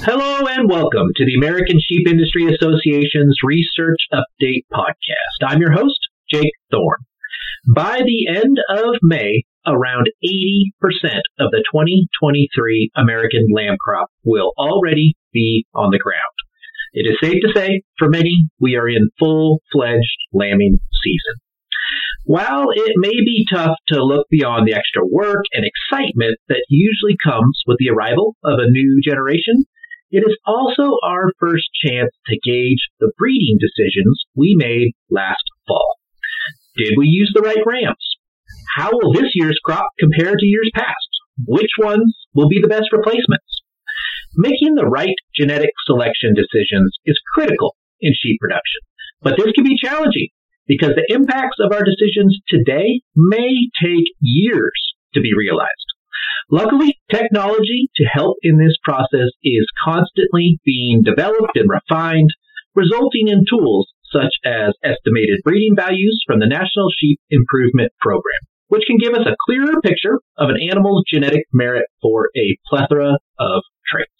Hello and welcome to the American Sheep Industry Association's Research Update Podcast. I'm your host, Jake Thorne. By the end of May, around 80% of the 2023 American lamb crop will already be on the ground. It is safe to say, for many, we are in full fledged lambing season. While it may be tough to look beyond the extra work and excitement that usually comes with the arrival of a new generation, it is also our first chance to gauge the breeding decisions we made last fall. Did we use the right rams? How will this year's crop compare to years past? Which ones will be the best replacements? Making the right genetic selection decisions is critical in sheep production, but this can be challenging because the impacts of our decisions today may take years to be realized. Luckily, technology to help in this process is constantly being developed and refined, resulting in tools such as estimated breeding values from the National Sheep Improvement Program, which can give us a clearer picture of an animal's genetic merit for a plethora of traits.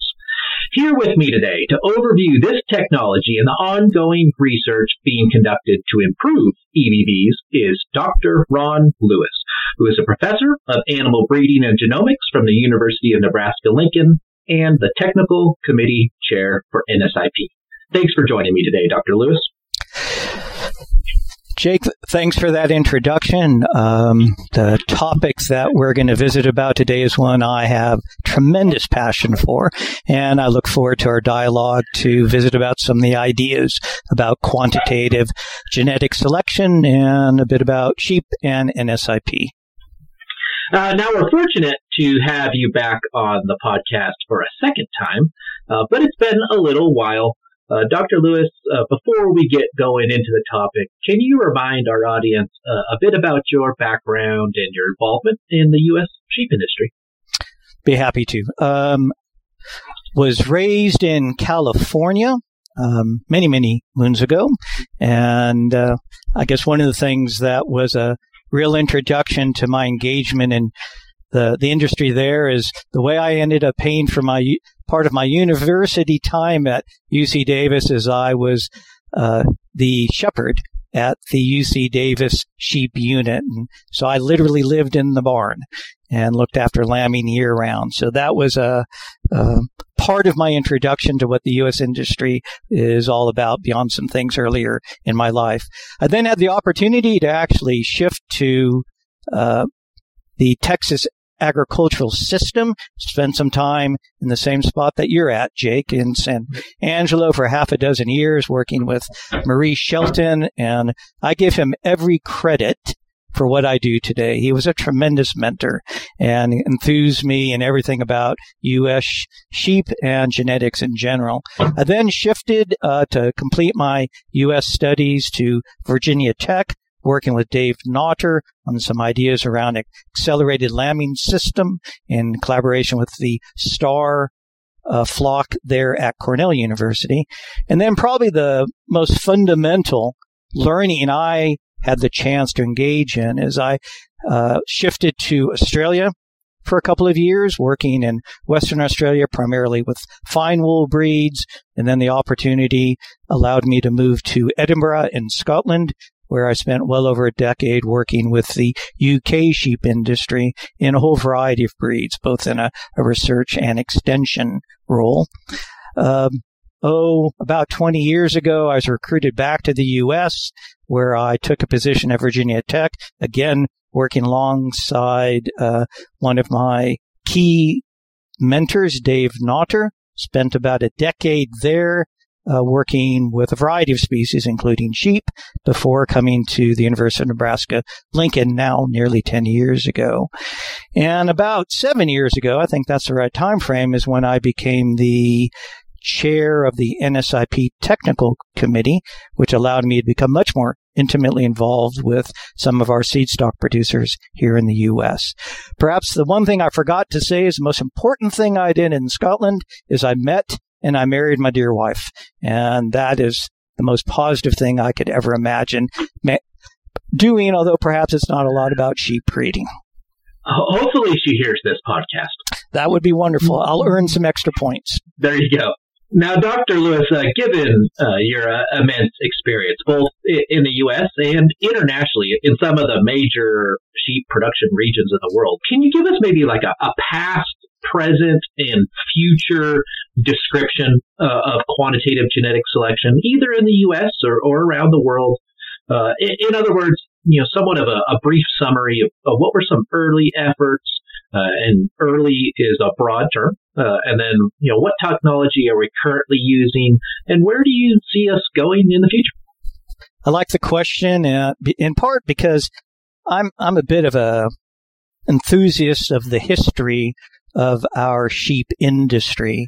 Here with me today to overview this technology and the ongoing research being conducted to improve EBVs is Dr. Ron Lewis, who is a professor of animal breeding and genomics from the University of Nebraska-Lincoln and the technical committee chair for NSIP. Thanks for joining me today, Dr. Lewis. Jake, thanks for that introduction. Um, the topic that we're going to visit about today is one I have tremendous passion for, and I look forward to our dialogue to visit about some of the ideas about quantitative genetic selection and a bit about sheep and NSIP. Uh, now we're fortunate to have you back on the podcast for a second time, uh, but it's been a little while uh, Dr. Lewis, uh, before we get going into the topic, can you remind our audience uh, a bit about your background and your involvement in the U.S. sheep industry? Be happy to. Um, was raised in California um, many, many moons ago. And uh, I guess one of the things that was a real introduction to my engagement in the, the industry there is the way I ended up paying for my part of my university time at UC Davis is I was uh, the shepherd at the UC Davis sheep unit. And so I literally lived in the barn and looked after lambing year round. So that was a, a, part of my introduction to what the U.S. industry is all about beyond some things earlier in my life. I then had the opportunity to actually shift to uh, the Texas agricultural system. Spent some time in the same spot that you're at, Jake, in San Angelo for half a dozen years working with Maurice Shelton. And I give him every credit for what I do today. He was a tremendous mentor and enthused me in everything about U.S. sheep and genetics in general. I then shifted uh, to complete my U.S. studies to Virginia Tech, working with Dave Notter on some ideas around an accelerated lambing system in collaboration with the STAR uh, flock there at Cornell University. And then probably the most fundamental learning I had the chance to engage in is I uh, shifted to Australia for a couple of years, working in Western Australia primarily with fine wool breeds. And then the opportunity allowed me to move to Edinburgh in Scotland where I spent well over a decade working with the UK sheep industry in a whole variety of breeds, both in a, a research and extension role. Um, oh, about 20 years ago, I was recruited back to the U.S., where I took a position at Virginia Tech, again, working alongside uh, one of my key mentors, Dave Notter. Spent about a decade there uh, working with a variety of species, including sheep, before coming to the University of Nebraska Lincoln now nearly 10 years ago. And about seven years ago, I think that's the right time frame, is when I became the chair of the NSIP technical committee, which allowed me to become much more intimately involved with some of our seed stock producers here in the U.S. Perhaps the one thing I forgot to say is the most important thing I did in Scotland is I met and I married my dear wife. And that is the most positive thing I could ever imagine doing, although perhaps it's not a lot about sheep breeding. Hopefully, she hears this podcast. that would be wonderful. I'll earn some extra points. There you go. Now, Dr. Lewis, uh, given uh, your uh, immense experience, both in the U.S. and internationally, in some of the major sheep production regions of the world, can you give us maybe like a, a past, present, and future description uh, of quantitative genetic selection, either in the U.S. or, or around the world? Uh, in, in, other words, you know, somewhat of a, a brief summary of, of, what were some early efforts, uh, and early is a broad term. Uh, and then, you know, what technology are we currently using and where do you see us going in the future? I like the question uh, in part because I'm, I'm a bit of a enthusiast of the history of our sheep industry.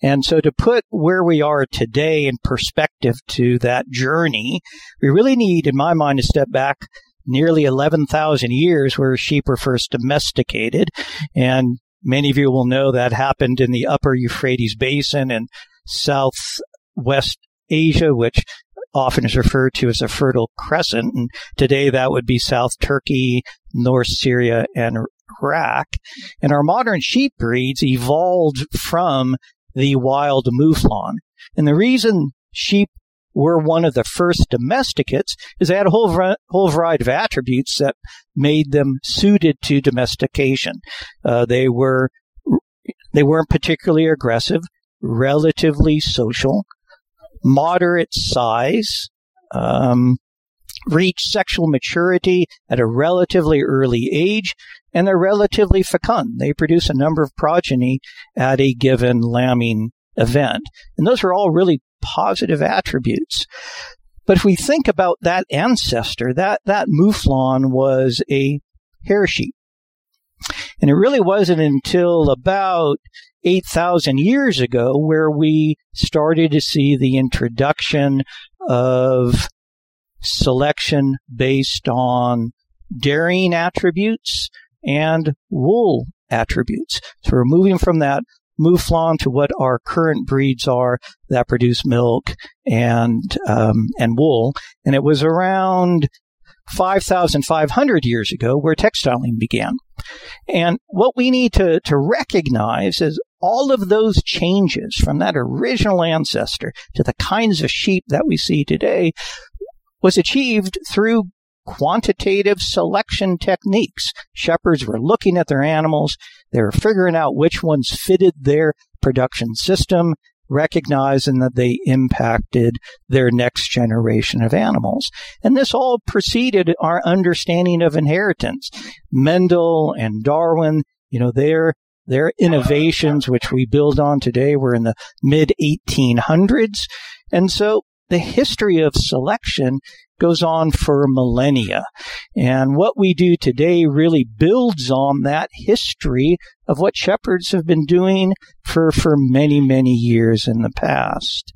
And so to put where we are today in perspective to that journey, we really need, in my mind, to step back nearly 11,000 years where sheep were first domesticated. And many of you will know that happened in the upper Euphrates basin in southwest Asia, which often is referred to as a fertile crescent. And today that would be South Turkey, North Syria, and Iraq. And our modern sheep breeds evolved from the wild mouflon. And the reason sheep were one of the first domesticates is they had a whole, whole variety of attributes that made them suited to domestication. Uh, they were they weren't particularly aggressive, relatively social, moderate size, um, reached sexual maturity at a relatively early age, and they're relatively fecund. They produce a number of progeny at a given lambing event. And those are all really positive attributes. But if we think about that ancestor, that, that mouflon was a hair sheep. And it really wasn't until about 8,000 years ago where we started to see the introduction of selection based on dairying attributes and wool attributes. So we're moving from that mouflon to what our current breeds are that produce milk and um, and wool. And it was around 5,500 years ago where textiling began. And what we need to, to recognize is all of those changes from that original ancestor to the kinds of sheep that we see today was achieved through quantitative selection techniques. Shepherds were looking at their animals, they were figuring out which ones fitted their production system, recognizing that they impacted their next generation of animals. And this all preceded our understanding of inheritance. Mendel and Darwin, you know, their their innovations, which we build on today, were in the mid 1800s. And so the history of selection goes on for millennia. And what we do today really builds on that history of what shepherds have been doing for, for many, many years in the past.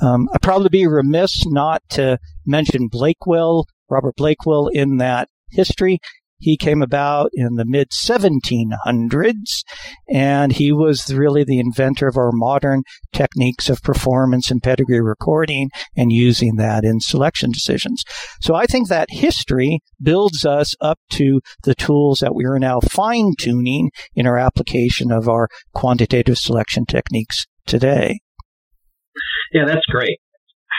Um, I'd probably be remiss not to mention Bakewell, Robert Bakewell in that history. He came about in the mid 1700s, and he was really the inventor of our modern techniques of performance and pedigree recording and using that in selection decisions. So I think that history builds us up to the tools that we are now fine tuning in our application of our quantitative selection techniques today. Yeah, that's great.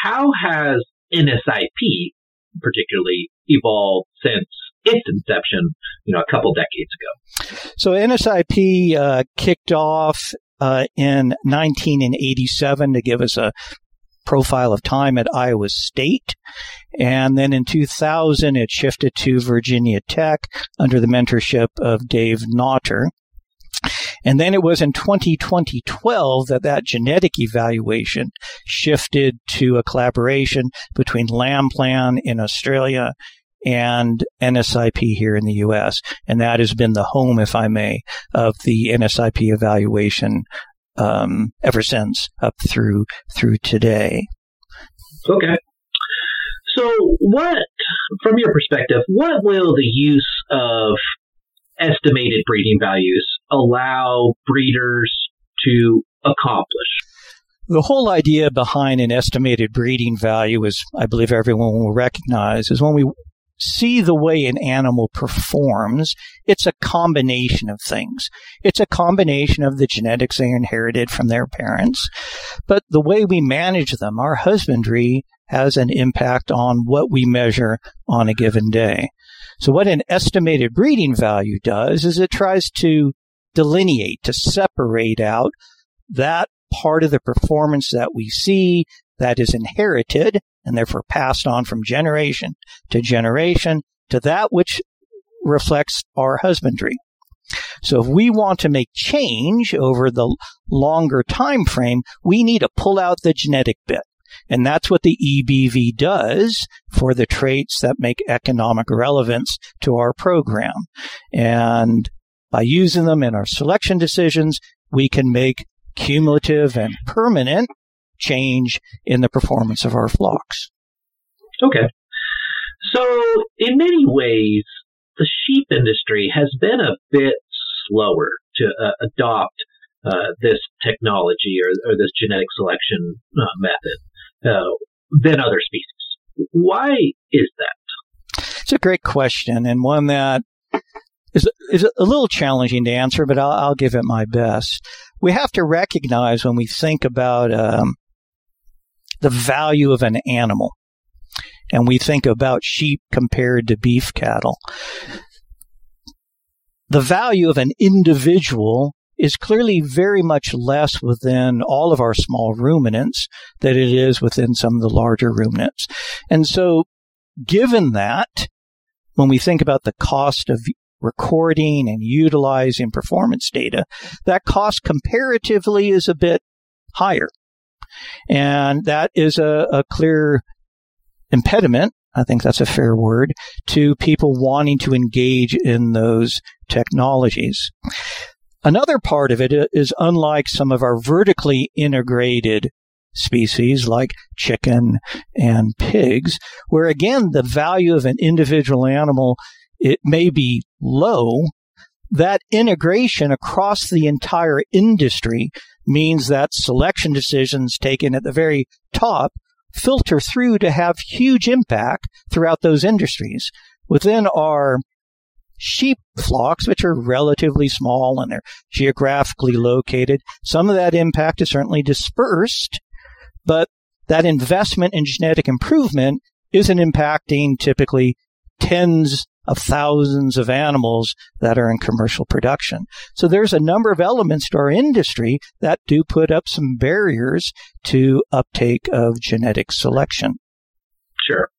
How has NSIP particularly evolved since its inception, you know, a couple decades ago. So NSIP uh, kicked off uh, in 1987 to give us a profile of time at Iowa State. And then in 2000, it shifted to Virginia Tech under the mentorship of Dave Notter. And then it was in 2012 that that genetic evaluation shifted to a collaboration between LambPlan in Australia and NSIP here in the U.S. And that has been the home, if I may, of the NSIP evaluation um, ever since up through through today. Okay. So, what, from your perspective, what will the use of estimated breeding values allow breeders to accomplish? The whole idea behind an estimated breeding value is, I believe everyone will recognize, is when we see the way an animal performs, it's a combination of things. It's a combination of the genetics they inherited from their parents, but the way we manage them, our husbandry has an impact on what we measure on a given day. So what an estimated breeding value does is it tries to delineate, to separate out that part of the performance that we see that is inherited and therefore passed on from generation to generation to that which reflects our husbandry. So if we want to make change over the longer time frame, we need to pull out the genetic bit. And that's what the EBV does for the traits that make economic relevance to our program. And by using them in our selection decisions, we can make cumulative and permanent change in the performance of our flocks. Okay. So, in many ways, the sheep industry has been a bit slower to uh, adopt uh, this technology or, or, this genetic selection uh, method uh, than other species. Why is that? It's a great question and one that is, is a little challenging to answer, but I'll, I'll give it my best. We have to recognize when we think about um, the value of an animal and we think about sheep compared to beef cattle, the value of an individual is clearly very much less within all of our small ruminants than it is within some of the larger ruminants. And so, given that, when we think about the cost of recording and utilizing performance data, that cost comparatively is a bit higher. And that is a, a clear impediment. I think that's a fair word to people wanting to engage in those technologies. Another part of it is unlike some of our vertically integrated species like chicken and pigs, where again, the value of an individual animal, it may be low. That integration across the entire industry means that selection decisions taken at the very top filter through to have huge impact throughout those industries. Within our sheep flocks, which are relatively small and they're geographically located, some of that impact is certainly dispersed, but that investment in genetic improvement isn't impacting typically tens of thousands of animals that are in commercial production. So there's a number of elements to our industry that do put up some barriers to uptake of genetic selection. Sure.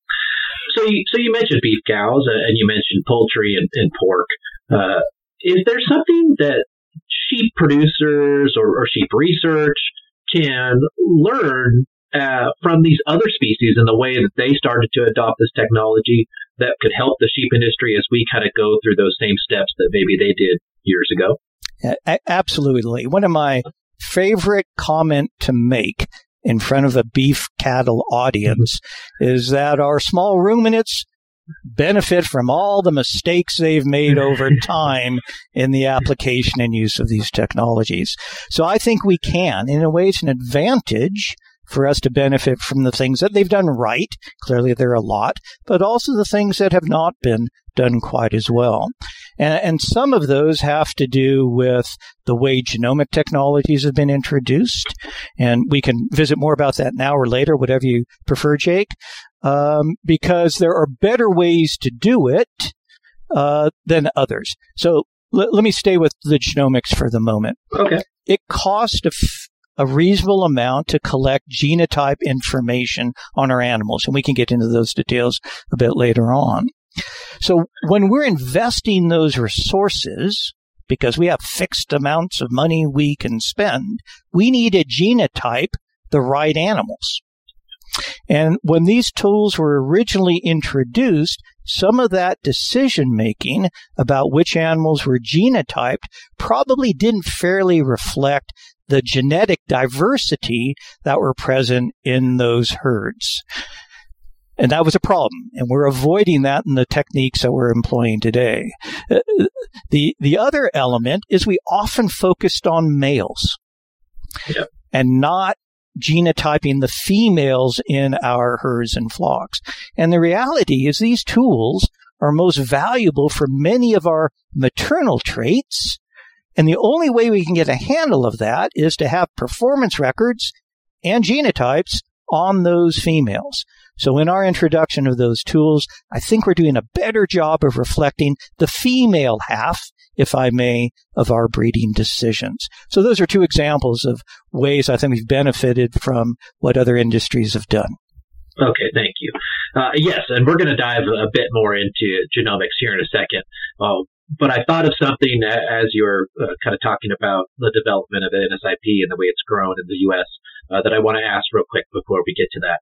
So you, so you mentioned beef cows uh, and you mentioned poultry and, and pork. Uh, is there something that sheep producers or, or sheep research can learn uh, from these other species and the way that they started to adopt this technology that could help the sheep industry as we kind of go through those same steps that maybe they did years ago? Yeah, absolutely. One of my favorite comment to make in front of a beef cattle audience is that our small ruminants benefit from all the mistakes they've made over time in the application and use of these technologies. So I think we can. In a way, it's an advantage for us to benefit from the things that they've done right. Clearly, there are a lot, but also the things that have not been done quite as well. And, and, some of those have to do with the way genomic technologies have been introduced. And we can visit more about that now or later, whatever you prefer, Jake, um, because there are better ways to do it uh, than others. So l- let me stay with the genomics for the moment. Okay. It costs a a reasonable amount to collect genotype information on our animals. And we can get into those details a bit later on. So when we're investing those resources, because we have fixed amounts of money we can spend, we need to genotype the right animals. And when these tools were originally introduced, some of that decision making about which animals were genotyped probably didn't fairly reflect the genetic diversity that were present in those herds. And that was a problem. And we're avoiding that in the techniques that we're employing today. Uh, the, the other element is we often focused on males and not genotyping the females in our herds and flocks. And the reality is these tools are most valuable for many of our maternal traits. And the only way we can get a handle of that is to have performance records and genotypes on those females. So in our introduction of those tools, I think we're doing a better job of reflecting the female half, if I may, of our breeding decisions. So those are two examples of ways I think we've benefited from what other industries have done. Okay, thank you. Uh, yes, and we're going to dive a bit more into genomics here in a second. Uh, but I thought of something as you're uh, kind of talking about the development of NSIP and the way it's grown in the U.S. Uh, that I want to ask real quick before we get to that.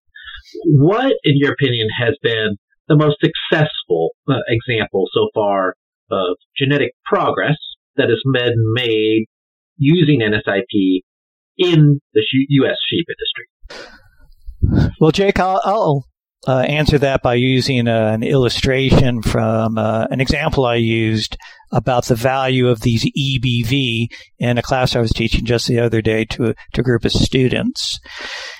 What, in your opinion, has been the most successful uh, example so far of genetic progress that has been made using NSIP in the U.S. sheep industry? Well, Jake, I'll, I'll uh, answer that by using uh, an illustration from uh, an example I used about the value of these EBV in a class I was teaching just the other day to to a group of students.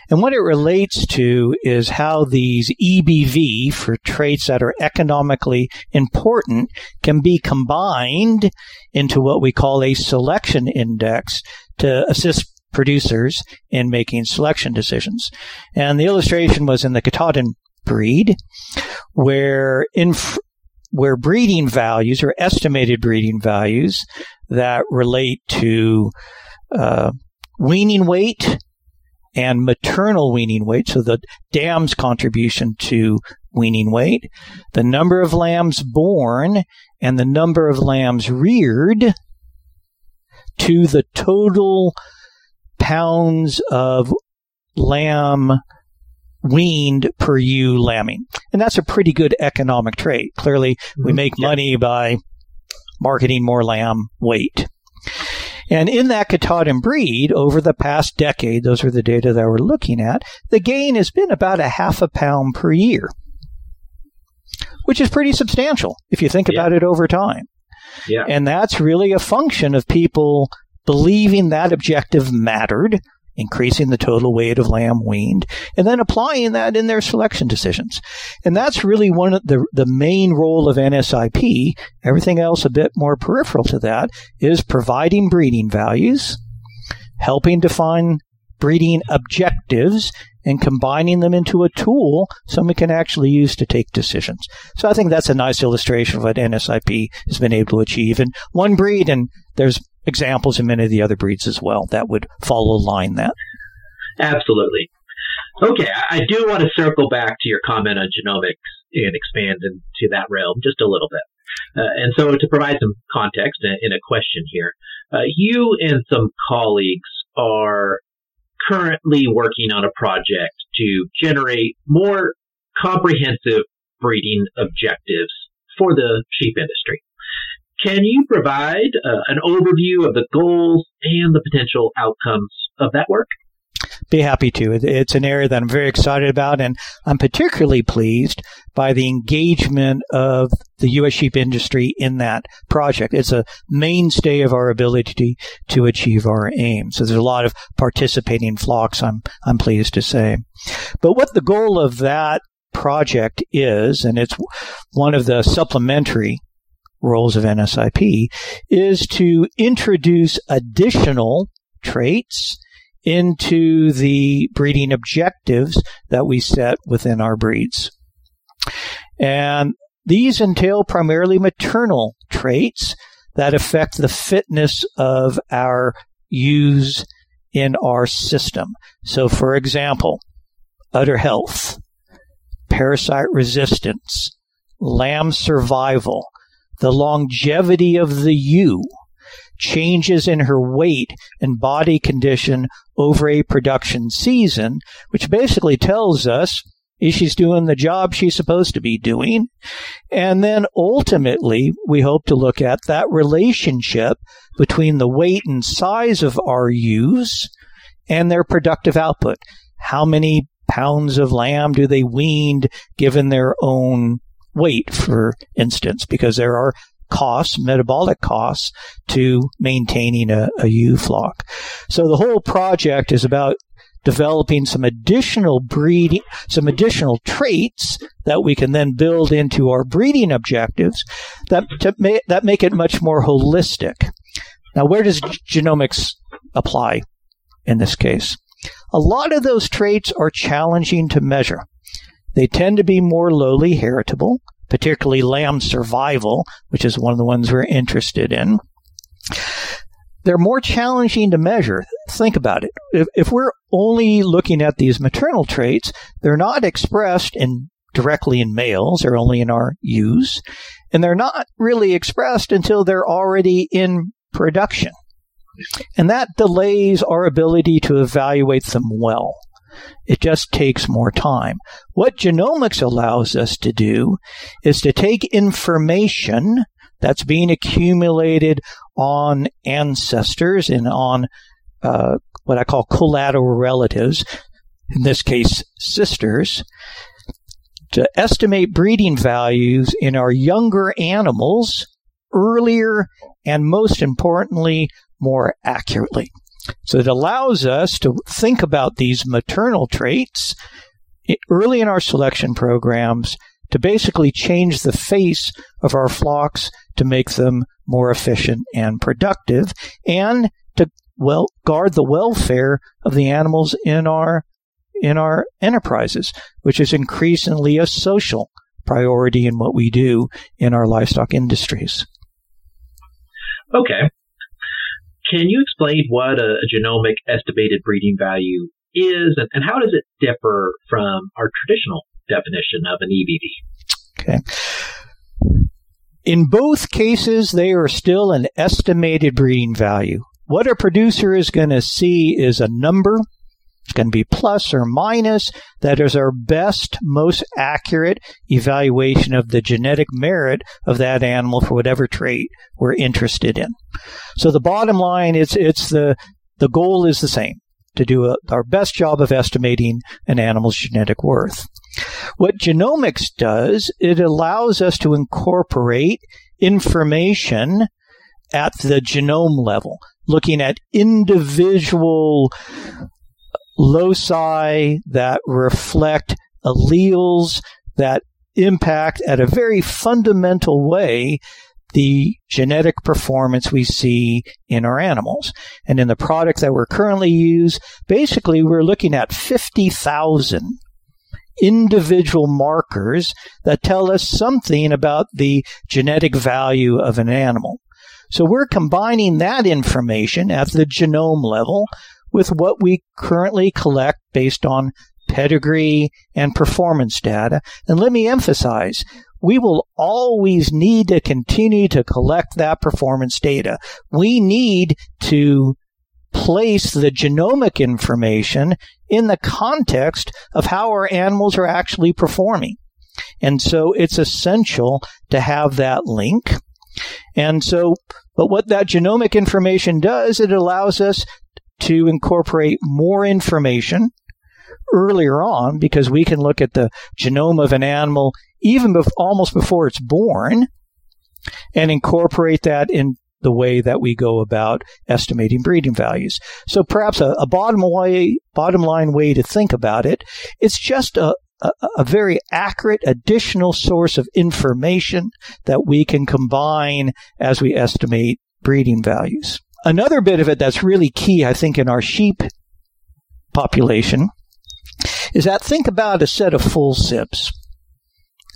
And what it relates to is how these EBV for traits that are economically important can be combined into what we call a selection index to assist producers in making selection decisions. And the illustration was in the Katahdin breed, where in where breeding values or estimated breeding values that relate to uh, weaning weight and maternal weaning weight, so the dam's contribution to weaning weight, the number of lambs born, and the number of lambs reared to the total pounds of lamb weaned per ewe lambing. And that's a pretty good economic trait. Clearly, mm-hmm. we make yeah. money by marketing more lamb weight. And in that Katahdin breed, over the past decade, those are the data that we're looking at, the gain has been about a half a pound per year, which is pretty substantial if you think yeah. about it over time. Yeah. And that's really a function of people believing that objective mattered increasing the total weight of lamb weaned, and then applying that in their selection decisions. And that's really one of the, the main role of NSIP. Everything else a bit more peripheral to that is providing breeding values, helping define breeding objectives, and combining them into a tool someone can actually use to take decisions. So I think that's a nice illustration of what NSIP has been able to achieve And one breed, and there's examples in many of the other breeds as well that would follow line that. Absolutely. Okay, I do want to circle back to your comment on genomics and expand into that realm just a little bit. Uh, and so, to provide some context in a question here, uh, you and some colleagues are currently working on a project to generate more comprehensive breeding objectives for the sheep industry. Can you provide uh, an overview of the goals and the potential outcomes of that work? Be happy to. It's an area that I'm very excited about, and I'm particularly pleased by the engagement of the U.S. sheep industry in that project. It's a mainstay of our ability to, achieve our aims. So there's a lot of participating flocks, I'm, I'm pleased to say. But what the goal of that project is, and it's one of the supplementary roles of NSIP is to introduce additional traits into the breeding objectives that we set within our breeds. And these entail primarily maternal traits that affect the fitness of our ewes in our system. So, for example, udder health, parasite resistance, lamb survival, the longevity of the ewe, changes in her weight and body condition over a production season, which basically tells us is she's doing the job she's supposed to be doing. And then ultimately, we hope to look at that relationship between the weight and size of our ewes and their productive output. How many pounds of lamb do they weaned given their own weight, for instance, because there are costs, metabolic costs to maintaining a, a ewe flock. So the whole project is about developing some additional breeding, some additional traits that we can then build into our breeding objectives that ma- that make it much more holistic. Now, where does genomics apply in this case? A lot of those traits are challenging to measure. They tend to be more lowly heritable, particularly lamb survival, which is one of the ones we're interested in. They're more challenging to measure. Think about it. If, if we're only looking at these maternal traits, they're not expressed in directly in males, they're only in our ewes, and they're not really expressed until they're already in production. And that delays our ability to evaluate them well. It just takes more time. What genomics allows us to do is to take information that's being accumulated on ancestors and on uh, what I call collateral relatives, in this case, sisters, to estimate breeding values in our younger animals earlier and most importantly, more accurately. So it allows us to think about these maternal traits early in our selection programs to basically change the face of our flocks to make them more efficient and productive and to well guard the welfare of the animals in our in our enterprises, which is increasingly a social priority in what we do in our livestock industries. Okay. Can you explain what a, a genomic estimated breeding value is and, and how does it differ from our traditional definition of an EBV? Okay. In both cases, they are still an estimated breeding value. What a producer is going to see is a number to be plus or minus. That is our best, most accurate evaluation of the genetic merit of that animal for whatever trait we're interested in. So the bottom line is it's the the goal is the same to do a, our best job of estimating an animal's genetic worth. What genomics does, it allows us to incorporate information at the genome level, looking at individual loci that reflect alleles that impact at a very fundamental way the genetic performance we see in our animals. And in the product that we're currently use, basically we're looking at 50,000 individual markers that tell us something about the genetic value of an animal. So we're combining that information at the genome level with what we currently collect based on pedigree and performance data. And let me emphasize, we will always need to continue to collect that performance data. We need to place the genomic information in the context of how our animals are actually performing. And so it's essential to have that link. And so, but what that genomic information does, it allows us to incorporate more information earlier on because we can look at the genome of an animal even bef- almost before it's born and incorporate that in the way that we go about estimating breeding values. So perhaps a, a bottom way, bottom line way to think about it, it's just a, a, a, very accurate additional source of information that we can combine as we estimate breeding values. Another bit of it that's really key, I think, in our sheep population is that think about a set of full sibs.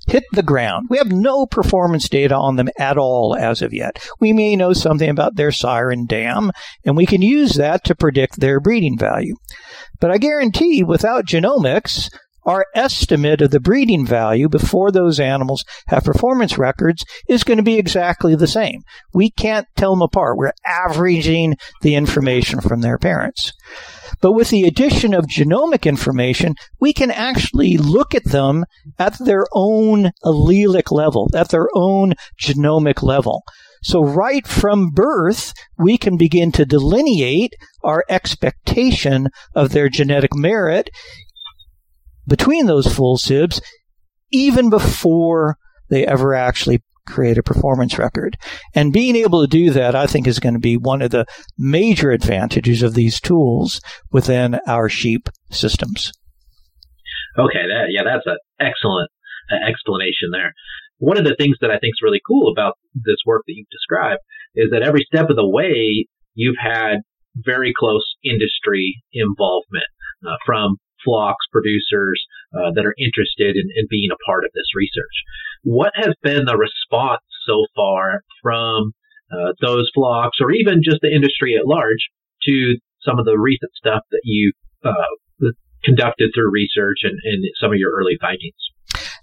Hit the ground. We have no performance data on them at all as of yet. We may know something about their sire and dam, and we can use that to predict their breeding value. But I guarantee without genomics, our estimate of the breeding value before those animals have performance records is going to be exactly the same. We can't tell them apart. We're averaging the information from their parents. But with the addition of genomic information, we can actually look at them at their own allelic level, at their own genomic level. So right from birth, we can begin to delineate our expectation of their genetic merit between those full sibs even before they ever actually create a performance record. And being able to do that, I think, is going to be one of the major advantages of these tools within our sheep systems. Okay, that, yeah, that's an excellent uh, explanation there. One of the things that I think is really cool about this work that you've described is that every step of the way, you've had very close industry involvement uh, from flocks producers uh, that are interested in, in being a part of this research. What has been the response so far from uh, those flocks or even just the industry at large to some of the recent stuff that you uh, conducted through research and, and some of your early findings?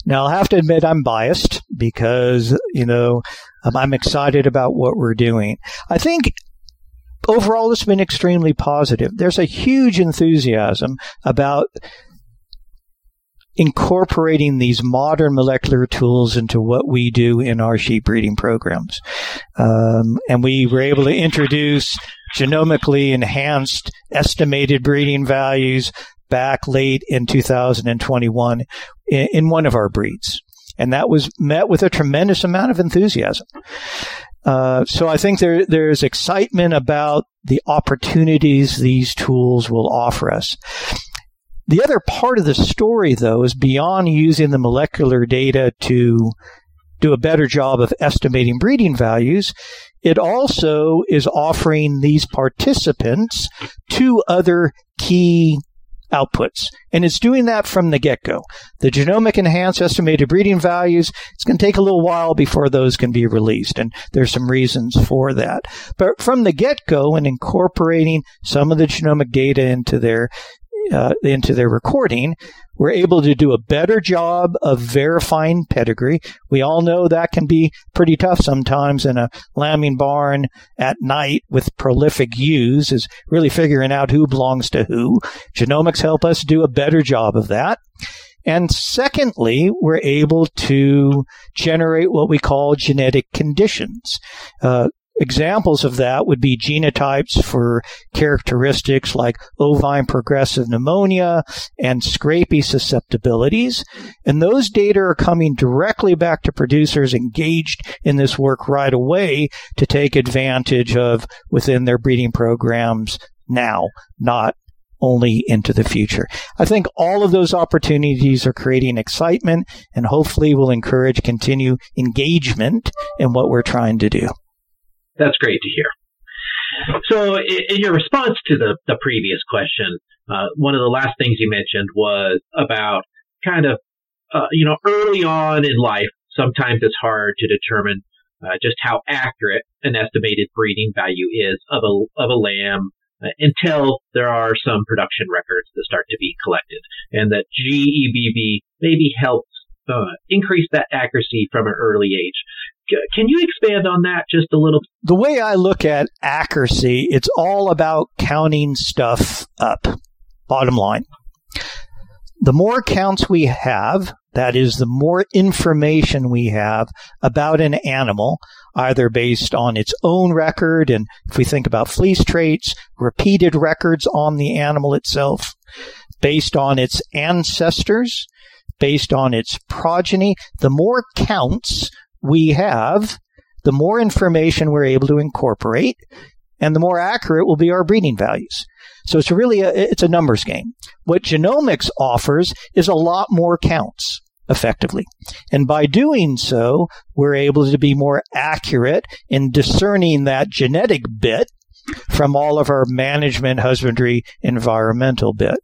Now, I'll have to admit I'm biased because, you know, um, I'm excited about what we're doing. I think overall it's been extremely positive. There's a huge enthusiasm about incorporating these modern molecular tools into what we do in our sheep breeding programs. Um, and we were able to introduce genomically enhanced estimated breeding values back late in 2021 in, in one of our breeds. And that was met with a tremendous amount of enthusiasm. Uh, so I think there there's excitement about the opportunities these tools will offer us. The other part of the story, though, is beyond using the molecular data to do a better job of estimating breeding values. It also is offering these participants two other key outputs. And it's doing that from the get go. The genomic enhanced estimated breeding values, it's going to take a little while before those can be released. And there's some reasons for that. But from the get go and incorporating some of the genomic data into their uh, into their recording, we're able to do a better job of verifying pedigree. We all know that can be pretty tough sometimes in a lambing barn at night with prolific ewes is really figuring out who belongs to who. Genomics help us do a better job of that. And secondly, we're able to generate what we call genetic conditions. Uh, Examples of that would be genotypes for characteristics like ovine progressive pneumonia and scrapie susceptibilities. And those data are coming directly back to producers engaged in this work right away to take advantage of within their breeding programs now, not only into the future. I think all of those opportunities are creating excitement and hopefully will encourage continued engagement in what we're trying to do. That's great to hear. So, in your response to the, the previous question, uh, one of the last things you mentioned was about kind of, uh, you know, early on in life, sometimes it's hard to determine uh, just how accurate an estimated breeding value is of a, of a lamb uh, until there are some production records that start to be collected. And that GEBV maybe helps uh, increase that accuracy from an early age. Can you expand on that just a little? The way I look at accuracy, it's all about counting stuff up. Bottom line. The more counts we have, that is, the more information we have about an animal, either based on its own record, and if we think about fleece traits, repeated records on the animal itself, based on its ancestors, based on its progeny, the more counts we have, the more information we're able to incorporate, and the more accurate will be our breeding values. So it's really a, it's a numbers game. What genomics offers is a lot more counts effectively. And by doing so, we're able to be more accurate in discerning that genetic bit from all of our management, husbandry, environmental bit.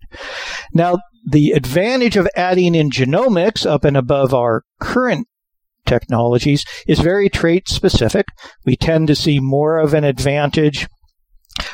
Now, the advantage of adding in genomics up and above our current technologies is very trait specific. We tend to see more of an advantage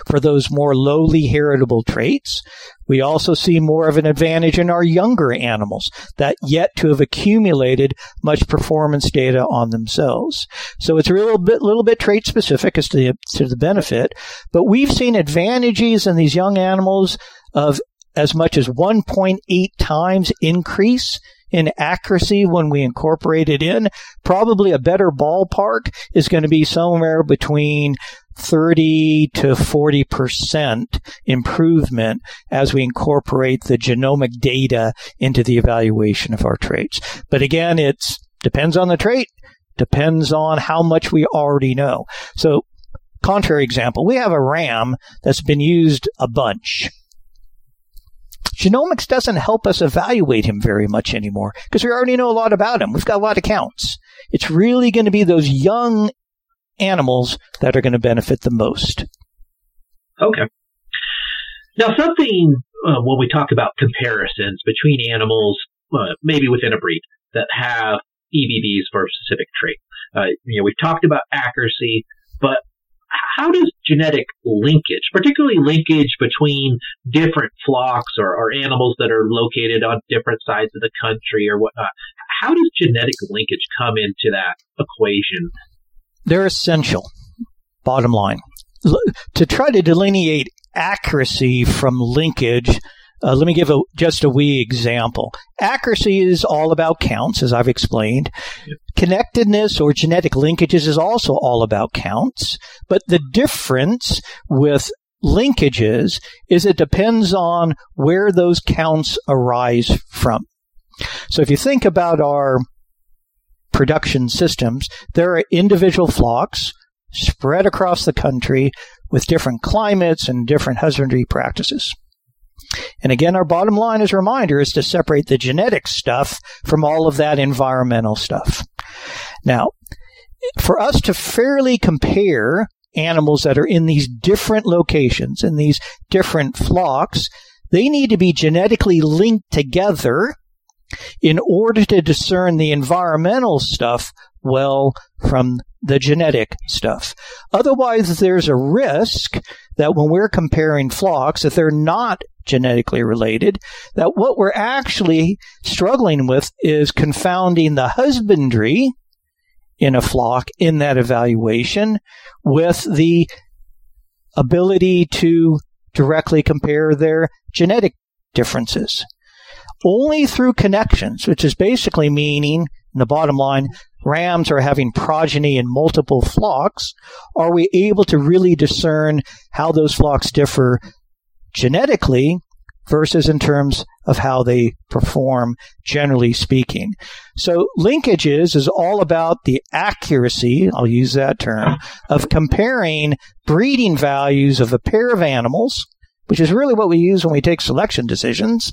for those more lowly heritable traits. We also see more of an advantage in our younger animals that yet to have accumulated much performance data on themselves. So it's a little bit, little bit trait specific as to the, to the benefit, but we've seen advantages in these young animals of as much as 1.8 times increase in accuracy when we incorporate it in. Probably a better ballpark is going to be somewhere between 30 to 40% improvement as we incorporate the genomic data into the evaluation of our traits. But again, it depends on the trait Depends on how much we already know. So, contrary example, we have a ram that's been used a bunch. Genomics doesn't help us evaluate him very much anymore because we already know a lot about him. We've got a lot of counts. It's really going to be those young animals that are going to benefit the most. Okay. Now, something uh, when we talk about comparisons between animals, uh, maybe within a breed that have EBVs for a specific trait. Uh, you know, we've talked about accuracy, how does genetic linkage, particularly linkage between different flocks or, or, animals that are located on different sides of the country or whatnot, how does genetic linkage come into that equation? They're essential, bottom line. To try to delineate accuracy from linkage, uh, let me give a, just a wee example. Accuracy is all about counts, as I've explained. Yep. Connectedness or genetic linkages is also all about counts. But the difference with linkages is it depends on where those counts arise from. So if you think about our production systems, there are individual flocks spread across the country with different climates and different husbandry practices. And again, our bottom line as a reminder is to separate the genetic stuff from all of that environmental stuff. Now, for us to fairly compare animals that are in these different locations, in these different flocks, they need to be genetically linked together in order to discern the environmental stuff well from the genetic stuff. Otherwise, there's a risk that when we're comparing flocks, if they're not genetically related, that what we're actually struggling with is confounding the husbandry in a flock in that evaluation with the ability to directly compare their genetic differences. Only through connections, which is basically meaning, in the bottom line, rams are having progeny in multiple flocks, are we able to really discern how those flocks differ genetically versus in terms of how they perform, generally speaking. So linkages is all about the accuracy, I'll use that term, of comparing breeding values of a pair of animals, which is really what we use when we take selection decisions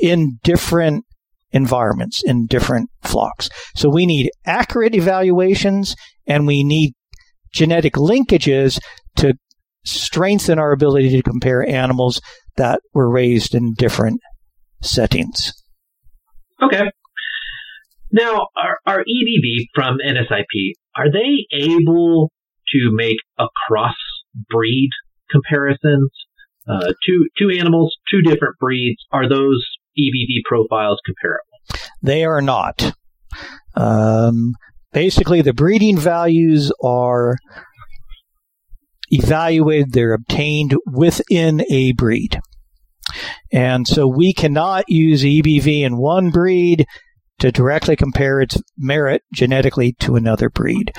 in different environments, in different flocks. So we need accurate evaluations and we need genetic linkages to strengthen our ability to compare animals that were raised in different settings. Okay. Now, our, our EBV from NSIP, are they able to make a cross breed comparisons? Uh, two, two animals, two different breeds. Are those EBV profiles comparable? They are not. Um, basically, the breeding values are evaluated, they're obtained within a breed. And so we cannot use EBV in one breed to directly compare its merit genetically to another breed.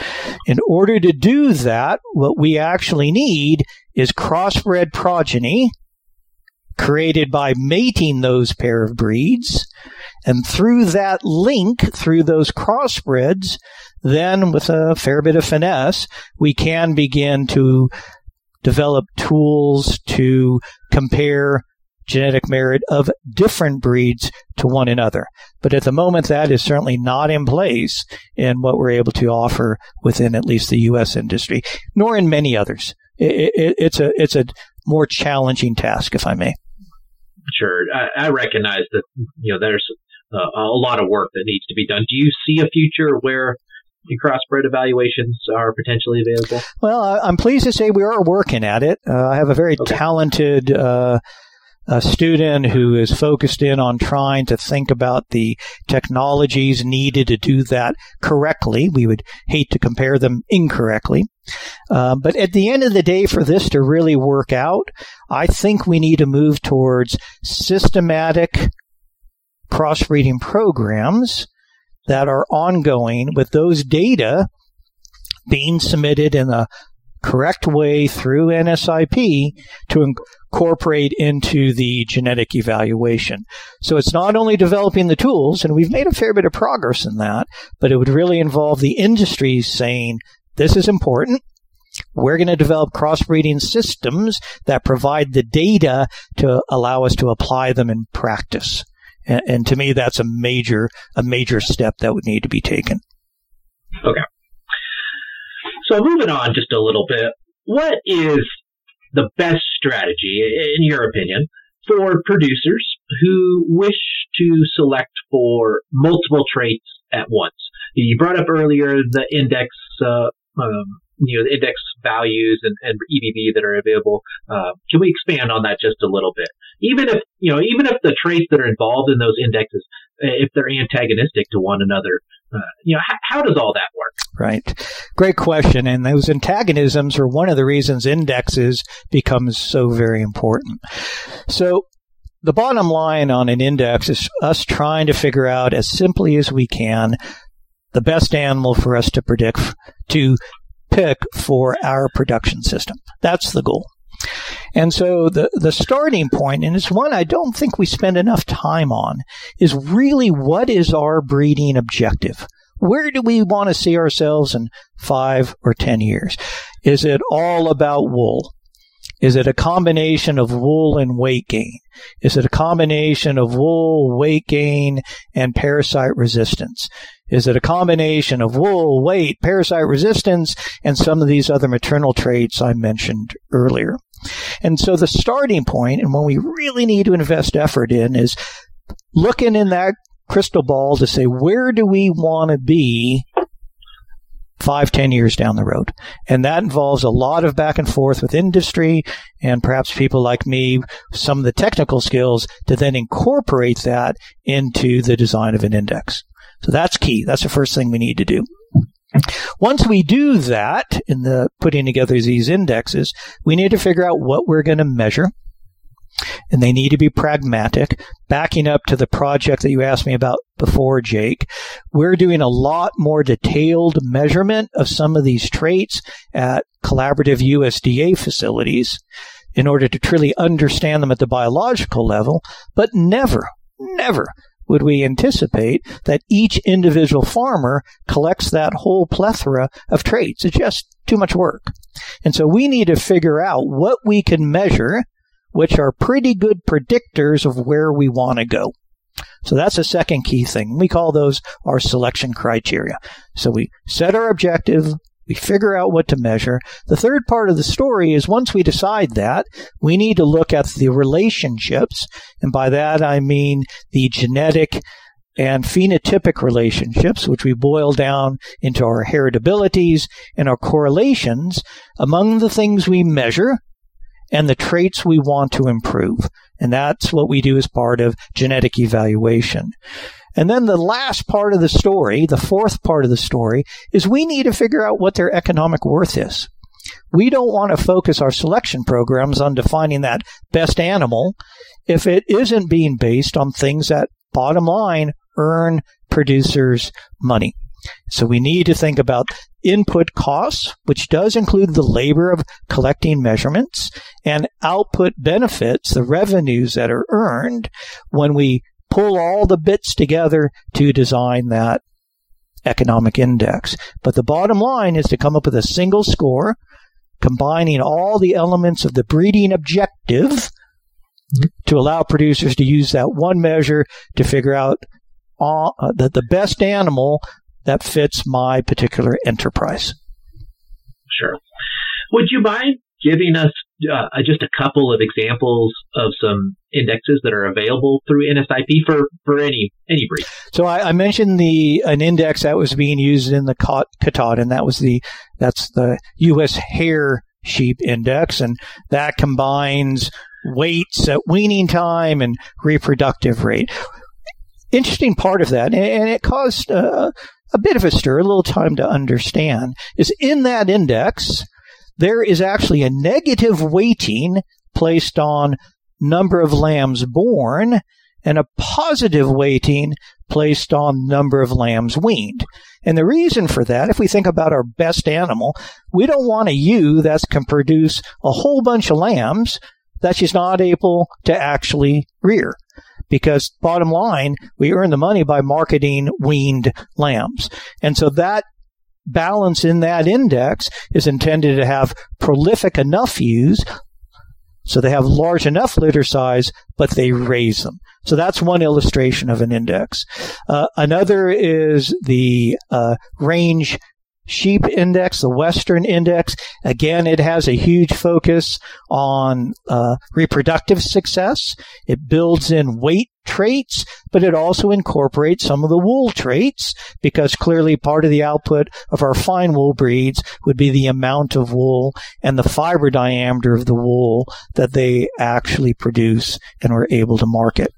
In order to do that, what we actually need is crossbred progeny created by mating those pair of breeds. And through that link, through those crossbreds, then with a fair bit of finesse, we can begin to develop tools to compare genetic merit of different breeds to one another. But at the moment, that is certainly not in place in what we're able to offer within at least the U.S. industry, nor in many others. It, it, it's a it's a more challenging task, if I may. Sure, I, I recognize that you know there's uh, a lot of work that needs to be done. Do you see a future where crossbred evaluations are potentially available? Well, I'm pleased to say we are working at it. Uh, I have a very okay. talented uh, a student who is focused in on trying to think about the technologies needed to do that correctly. We would hate to compare them incorrectly. Uh, but at the end of the day, for this to really work out, I think we need to move towards systematic crossbreeding programs that are ongoing with those data being submitted in the correct way through NSIP to incorporate into the genetic evaluation. So it's not only developing the tools, and we've made a fair bit of progress in that, but it would really involve the industry saying, this is important. We're going to develop crossbreeding systems that provide the data to allow us to apply them in practice. And, and to me, that's a major, a major step that would need to be taken. Okay. So moving on just a little bit, what is the best strategy, in your opinion, for producers who wish to select for multiple traits at once? You brought up earlier the index, uh, um, you know, the index values and, and EBV that are available. Uh, can we expand on that just a little bit? Even if, you know, even if the traits that are involved in those indexes, if they're antagonistic to one another, uh, you know, how, how does all that work? Right. Great question. And those antagonisms are one of the reasons indexes becomes so very important. So the bottom line on an index is us trying to figure out as simply as we can the best animal for us to predict to pick for our production system. That's the goal. And so the, the starting point, and it's one I don't think we spend enough time on, is really what is our breeding objective? Where do we want to see ourselves in five or ten years? Is it all about wool? Is it a combination of wool and weight gain? Is it a combination of wool, weight gain, and parasite resistance? Is it a combination of wool, weight, parasite resistance, and some of these other maternal traits I mentioned earlier? And so the starting point, and when we really need to invest effort in, is looking in that crystal ball to say, where do we want to be five, ten years down the road. And that involves a lot of back and forth with industry and perhaps people like me, some of the technical skills to then incorporate that into the design of an index. So that's key. That's the first thing we need to do. Once we do that in the putting together these indexes, we need to figure out what we're going to measure. And they need to be pragmatic. Backing up to the project that you asked me about before, Jake, we're doing a lot more detailed measurement of some of these traits at collaborative USDA facilities in order to truly understand them at the biological level, but never, never would we anticipate that each individual farmer collects that whole plethora of traits? It's just too much work. And so we need to figure out what we can measure, which are pretty good predictors of where we want to go. So that's a second key thing. We call those our selection criteria. So we set our objective, we figure out what to measure. The third part of the story is once we decide that, we need to look at the relationships. And by that, I mean the genetic and phenotypic relationships, which we boil down into our heritabilities and our correlations among the things we measure and the traits we want to improve. And that's what we do as part of genetic evaluation. And then the last part of the story, the fourth part of the story, is we need to figure out what their economic worth is. We don't want to focus our selection programs on defining that best animal if it isn't being based on things that, bottom line, earn producers money. So we need to think about input costs, which does include the labor of collecting measurements, and output benefits, the revenues that are earned when we pull all the bits together to design that economic index. But the bottom line is to come up with a single score, combining all the elements of the breeding objective to allow producers to use that one measure to figure out uh, the, the best animal that fits my particular enterprise. Sure. Would you mind giving us uh, just a couple of examples of some indexes that are available through NSIP for, for any any breed. So I, I mentioned the an index that was being used in the Katahdin, and that was the that's the U.S. hair sheep index, and that combines weights at weaning time and reproductive rate. Interesting part of that, and it caused uh, a bit of a stir, a little time to understand, is in that index there is actually a negative weighting placed on number of lambs born and a positive weighting placed on number of lambs weaned. And the reason for that, if we think about our best animal, we don't want a ewe that can produce a whole bunch of lambs that she's not able to actually rear. Because bottom line, we earn the money by marketing weaned lambs. And so that balance in that index is intended to have prolific enough ewes so they have large enough litter size, but they raise them. So that's one illustration of an index. Uh, another is the uh, range sheep index, the Western index. Again, it has a huge focus on uh, reproductive success. It builds in weight traits, but it also incorporates some of the wool traits because clearly part of the output of our fine wool breeds would be the amount of wool and the fiber diameter of the wool that they actually produce and are able to market.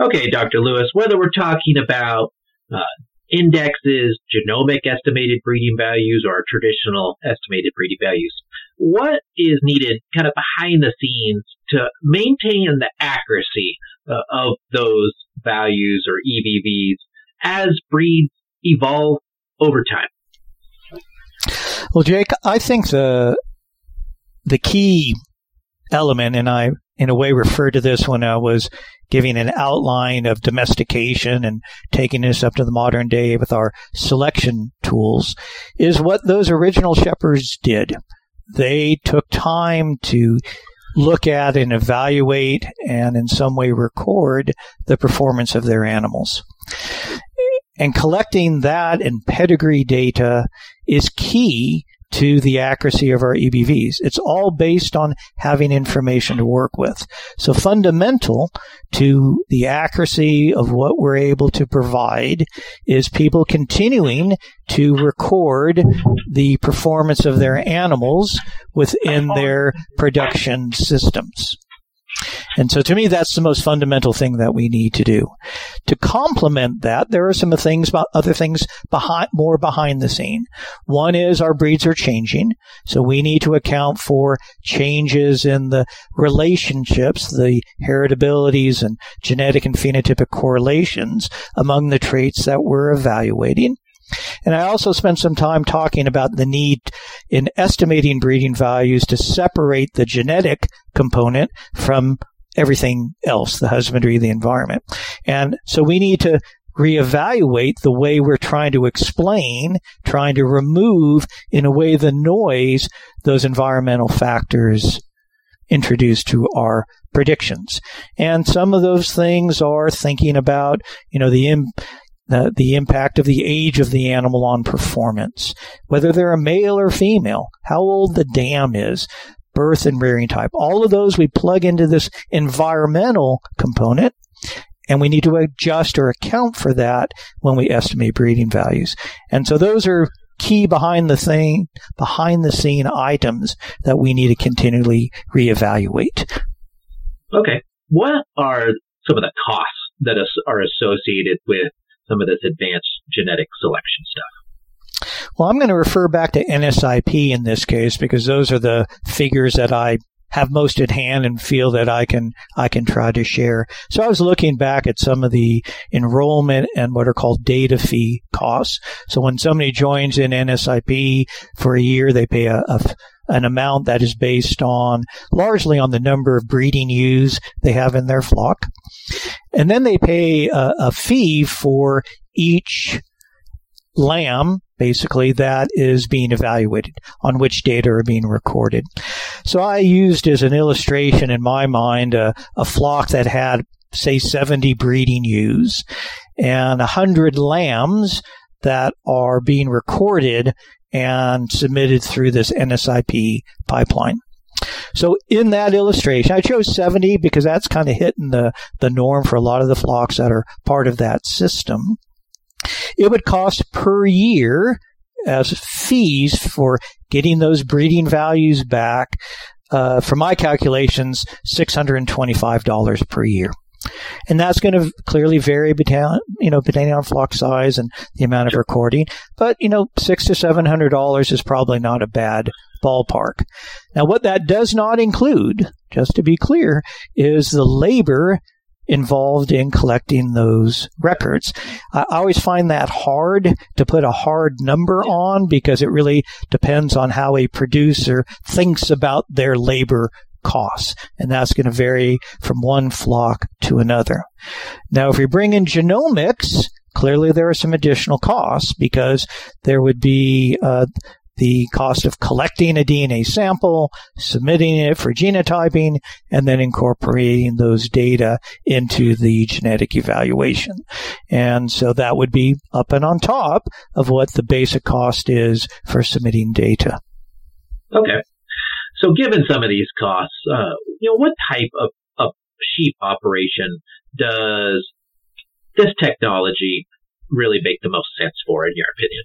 Okay, Dr. Lewis, whether we're talking about uh, indexes, genomic estimated breeding values, or traditional estimated breeding values. What is needed kind of behind the scenes to maintain the accuracy uh, of those values or EBVs as breeds evolve over time? Well, Jake, I think the the key element, and I in a way referred to this when I was giving an outline of domestication and taking this up to the modern day with our selection tools, is what those original shepherds did. They took time to look at and evaluate and in some way record the performance of their animals. And collecting that and pedigree data is key to the accuracy of our EBVs. It's all based on having information to work with. So fundamental to the accuracy of what we're able to provide is people continuing to record the performance of their animals within their production systems. And so to me, that's the most fundamental thing that we need to do. To complement that, there are some things about other things behind, more behind the scene. One is our breeds are changing. So we need to account for changes in the relationships, the heritabilities and genetic and phenotypic correlations among the traits that we're evaluating. And I also spent some time talking about the need in estimating breeding values to separate the genetic component from everything else, the husbandry, the environment. And so we need to reevaluate the way we're trying to explain, trying to remove in a way the noise those environmental factors introduce to our predictions. And some of those things are thinking about, you know, the the, the impact of the age of the animal on performance, whether they're a male or female, how old the dam is, birth and rearing type. All of those we plug into this environmental component and we need to adjust or account for that when we estimate breeding values. And so those are key behind the thing, behind the scene items that we need to continually reevaluate. Okay. What are some of the costs that are associated with some of this advanced genetic selection stuff. Well, I'm going to refer back to NSIP in this case because those are the figures that I have most at hand and feel that I can I can try to share. So I was looking back at some of the enrollment and what are called data fee costs. So when somebody joins in NSIP for a year, they pay a, a an amount that is based on largely on the number of breeding ewes they have in their flock. And then they pay a, a fee for each lamb, basically, that is being evaluated, on which data are being recorded. So I used as an illustration in my mind a, a flock that had, say, 70 breeding ewes and 100 lambs that are being recorded and submitted through this NSIP pipeline. So in that illustration, I chose 70 because that's kind of hitting the, the norm for a lot of the flocks that are part of that system. It would cost per year as fees for getting those breeding values back. Uh, for my calculations, $625 per year. And that's going to clearly vary between, you know, depending on flock size and the amount of recording. But, you know, six to seven hundred dollars is probably not a bad ballpark. Now, what that does not include, just to be clear, is the labor involved in collecting those records. I always find that hard to put a hard number on because it really depends on how a producer thinks about their labor costs. And that's going to vary from one flock to another. Now, if we bring in genomics, clearly there are some additional costs because there would be uh, the cost of collecting a DNA sample, submitting it for genotyping, and then incorporating those data into the genetic evaluation. And so that would be up and on top of what the basic cost is for submitting data. Okay. So given some of these costs, uh, you know, what type of, of sheep operation does this technology really make the most sense for, in your opinion?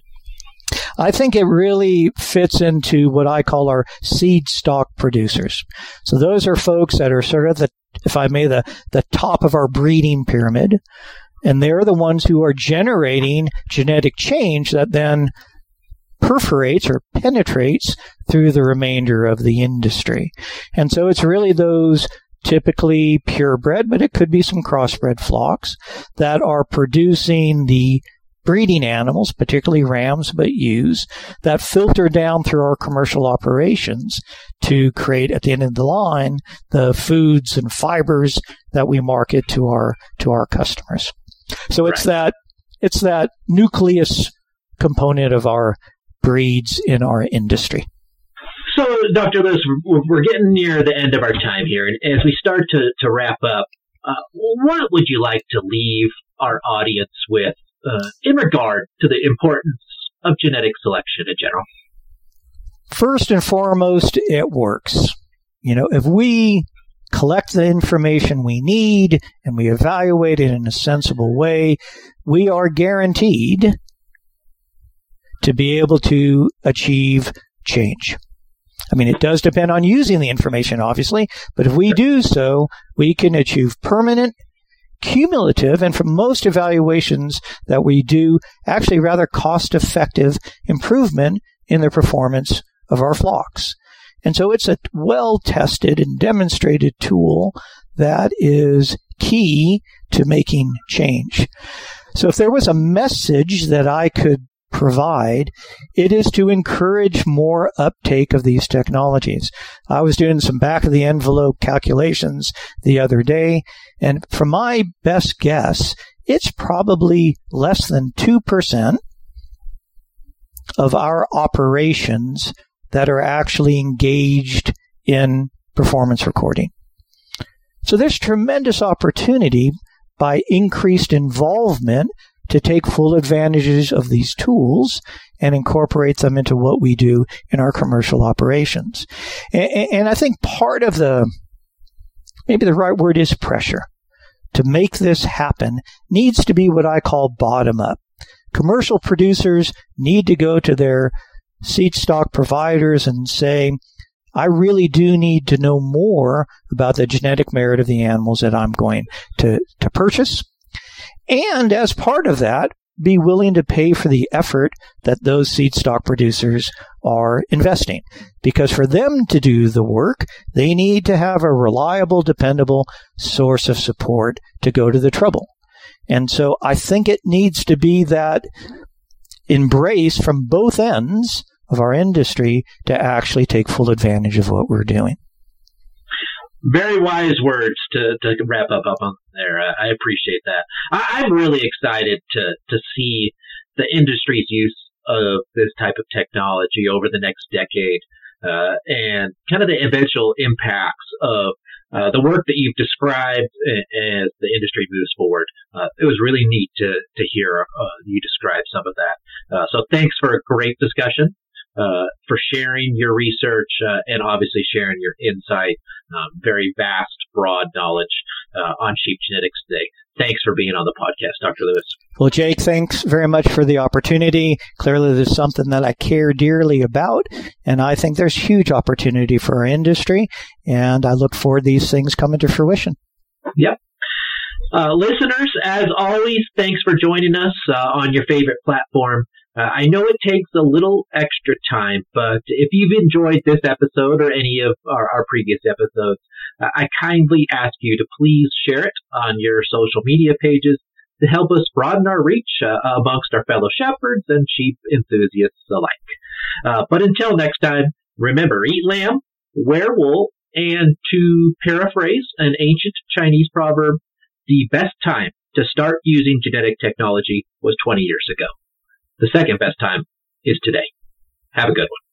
I think it really fits into what I call our seed stock producers. So those are folks that are sort of the, if I may, the, the top of our breeding pyramid. And they're the ones who are generating genetic change that then perforates or penetrates through the remainder of the industry. And so it's really those typically purebred, but it could be some crossbred flocks that are producing the breeding animals, particularly rams, but ewes, that filter down through our commercial operations to create at the end of the line the foods and fibers that we market to our to our customers. So it's that it's that nucleus component of our breeds in our industry. So, Dr. Lewis, we're getting near the end of our time here, and as we start to, to wrap up, uh, what would you like to leave our audience with uh, in regard to the importance of genetic selection in general? First and foremost, it works. You know, if we collect the information we need and we evaluate it in a sensible way, we are guaranteed to be able to achieve change. I mean, it does depend on using the information, obviously, but if we do so, we can achieve permanent cumulative and from most evaluations that we do, actually rather cost effective improvement in the performance of our flocks. And so it's a well tested and demonstrated tool that is key to making change. So if there was a message that I could provide, it is to encourage more uptake of these technologies. I was doing some back of the envelope calculations the other day, and from my best guess, it's probably less than 2% of our operations that are actually engaged in performance recording. So there's tremendous opportunity by increased involvement to take full advantages of these tools and incorporate them into what we do in our commercial operations. And, and, I think part of the, maybe the right word is pressure to make this happen needs to be what I call bottom up. Commercial producers need to go to their seed stock providers and say, I really do need to know more about the genetic merit of the animals that I'm going to, to purchase and as part of that, be willing to pay for the effort that those seed stock producers are investing. Because for them to do the work, they need to have a reliable, dependable source of support to go to the trouble. And so I think it needs to be that embrace from both ends of our industry to actually take full advantage of what we're doing very wise words to, to wrap up up on there. I, I appreciate that. I, I'm really excited to to see the industry's use of this type of technology over the next decade, uh, and kind of the eventual impacts of uh, the work that you've described as the industry moves forward. Uh, it was really neat to to hear uh, you describe some of that. Uh, so thanks for a great discussion uh, for sharing your research uh, and obviously sharing your insight, um, very vast, broad knowledge uh, on sheep genetics today. Thanks for being on the podcast, Dr. Lewis. Well, Jake, thanks very much for the opportunity. Clearly, there's something that I care dearly about, and I think there's huge opportunity for our industry, and I look forward to these things coming to fruition. Yep. Uh, listeners, as always, thanks for joining us uh, on your favorite platform. Uh, I know it takes a little extra time, but if you've enjoyed this episode or any of our, our previous episodes, uh, I kindly ask you to please share it on your social media pages to help us broaden our reach uh, amongst our fellow shepherds and sheep enthusiasts alike. Uh, but until next time, remember, eat lamb, wear wool, and to paraphrase an ancient Chinese proverb, the best time to start using genetic technology was 20 years ago. The second best time is today. Have a good one.